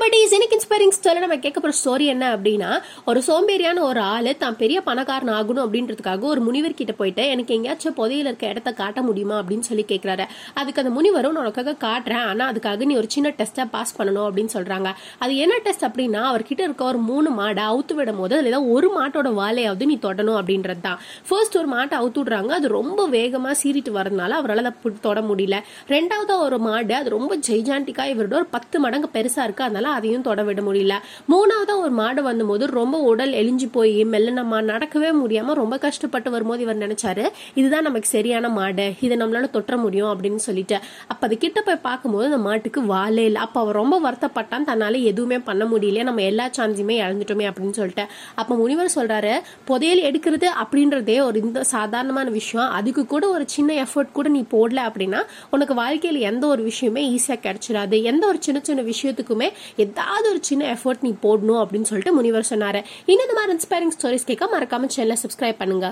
But இன்னைக்கு inspiring story நம்ம கேட்க போகிற ஸ்டோரி என்ன அப்படின்னா ஒரு சோம்பேறியான ஒரு ஆள் தான் பெரிய பணக்காரன் ஆகணும் அப்படின்றதுக்காக ஒரு முனிவர் கிட்ட போயிட்டு எனக்கு எங்கேயாச்சும் புதையில இருக்க இடத்த காட்ட முடியுமா அப்படின்னு சொல்லி கேட்குறாரு அதுக்கு அந்த முனிவரும் நான் உனக்காக காட்டுறேன். ஆனால் அதுக்காக நீ ஒரு சின்ன டெஸ்ட்டை பாஸ் பண்ணணும் அப்படின்னு சொல்கிறாங்க அது என்ன டெஸ்ட் அப்படின்னா அவர்கிட்ட இருக்க ஒரு மூணு மாடை அவுத்து விடும் போது அதில் ஏதாவது ஒரு மாட்டோட வாழையாவது நீ தொடணும் அப்படின்றது தான். ஃபர்ஸ்ட் ஒரு மாட்டை அவுத்து விடுறாங்க. அது ரொம்ப வேகமாக சீறிட்டு வரதுனால அவரால் அதை தொட முடியல. ரெண்டாவது ஒரு மாடு அது ரொம்ப ஜெய்ஜாண்டிக்காக இவரோட ஒரு பத்து மடங்கு பெருசாக இருக்குது அதனால அதையும் தொட விட முடியல. மூணாவதா ஒரு மாடு வந்தபோது ரொம்ப உடல் எழிஞ்சு போய் மெல்ல நம்ம நடக்கவே முடியாம ரொம்ப கஷ்டப்பட்டு வரும்போது இவர் நினைச்சாரு இதுதான் நமக்கு சரியான மாடு. இதை நம்மளால தொற்ற முடியும் அப்படின்னு சொல்லிட்டு. அப்ப அது கிட்ட போய் பார்க்கும்போது அந்த மாட்டுக்கு வாலே இல்லை. அப்ப அவர் ரொம்ப வருத்தப்பட்டான். தன்னால எதுவுமே பண்ண முடியல நம்ம எல்லா சான்ஸுமே இழந்துட்டோமே அப்படின்னு சொல்லிட்டு. அப்ப முனிவர் சொல்றாரு புதையல் எடுக்கிறது அப்படின்றதே ஒரு இந்த சாதாரணமான விஷயம். அதுக்கு கூட ஒரு சின்ன எஃபர்ட் கூட நீ போடல அப்படின்னா உனக்கு வாழ்க்கையில் எந்த ஒரு விஷயமே ஈஸியாக கிடைச்சிடாது எந்த ஒரு சின்ன சின்ன விஷயத்துக்குமே ஏதாவது ஒரு சின்ன எஃபர்ட் நீ போடணும் அப்படின்னு சொல்லிட்டு முனிவர் சொன்னார். இன்னும் இந்த மாதிரி இன்ஸ்பைரிங் ஸ்டோரிஸ் கேட்க மறக்காம சேனலை சப்ஸ்கிரைப் பண்ணுங்க.